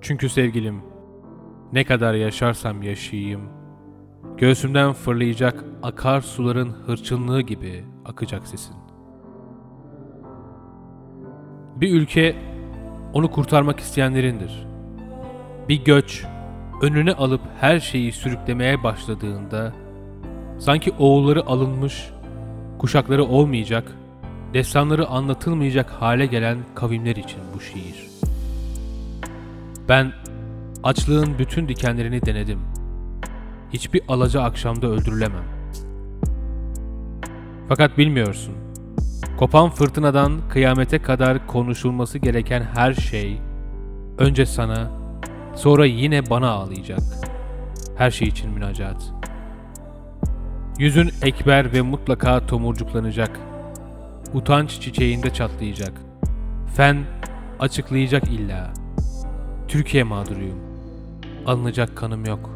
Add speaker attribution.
Speaker 1: Çünkü sevgilim, ne kadar yaşarsam yaşayayım, göğsümden fırlayacak akar suların hırçınlığı gibi akacak sesin. Bir ülke onu kurtarmak isteyenlerindir. Bir göç önüne alıp her şeyi sürüklemeye başladığında sanki oğulları alınmış, kuşakları olmayacak, destanları anlatılmayacak hale gelen kavimler için bu şiir. Ben açlığın bütün dikenlerini denedim. Hiçbir alaca akşamda öldürülemem. Fakat bilmiyorsun. Kopan fırtınadan kıyamete kadar konuşulması gereken her şey önce sana, sonra yine bana ağlayacak. Her şey için münacat. Yüzün ekber ve mutlaka tomurcuklanacak. Utanç çiçeğinde çatlayacak. Fen açıklayacak illa. Türkiye mağduruyum. Alınacak kanım yok.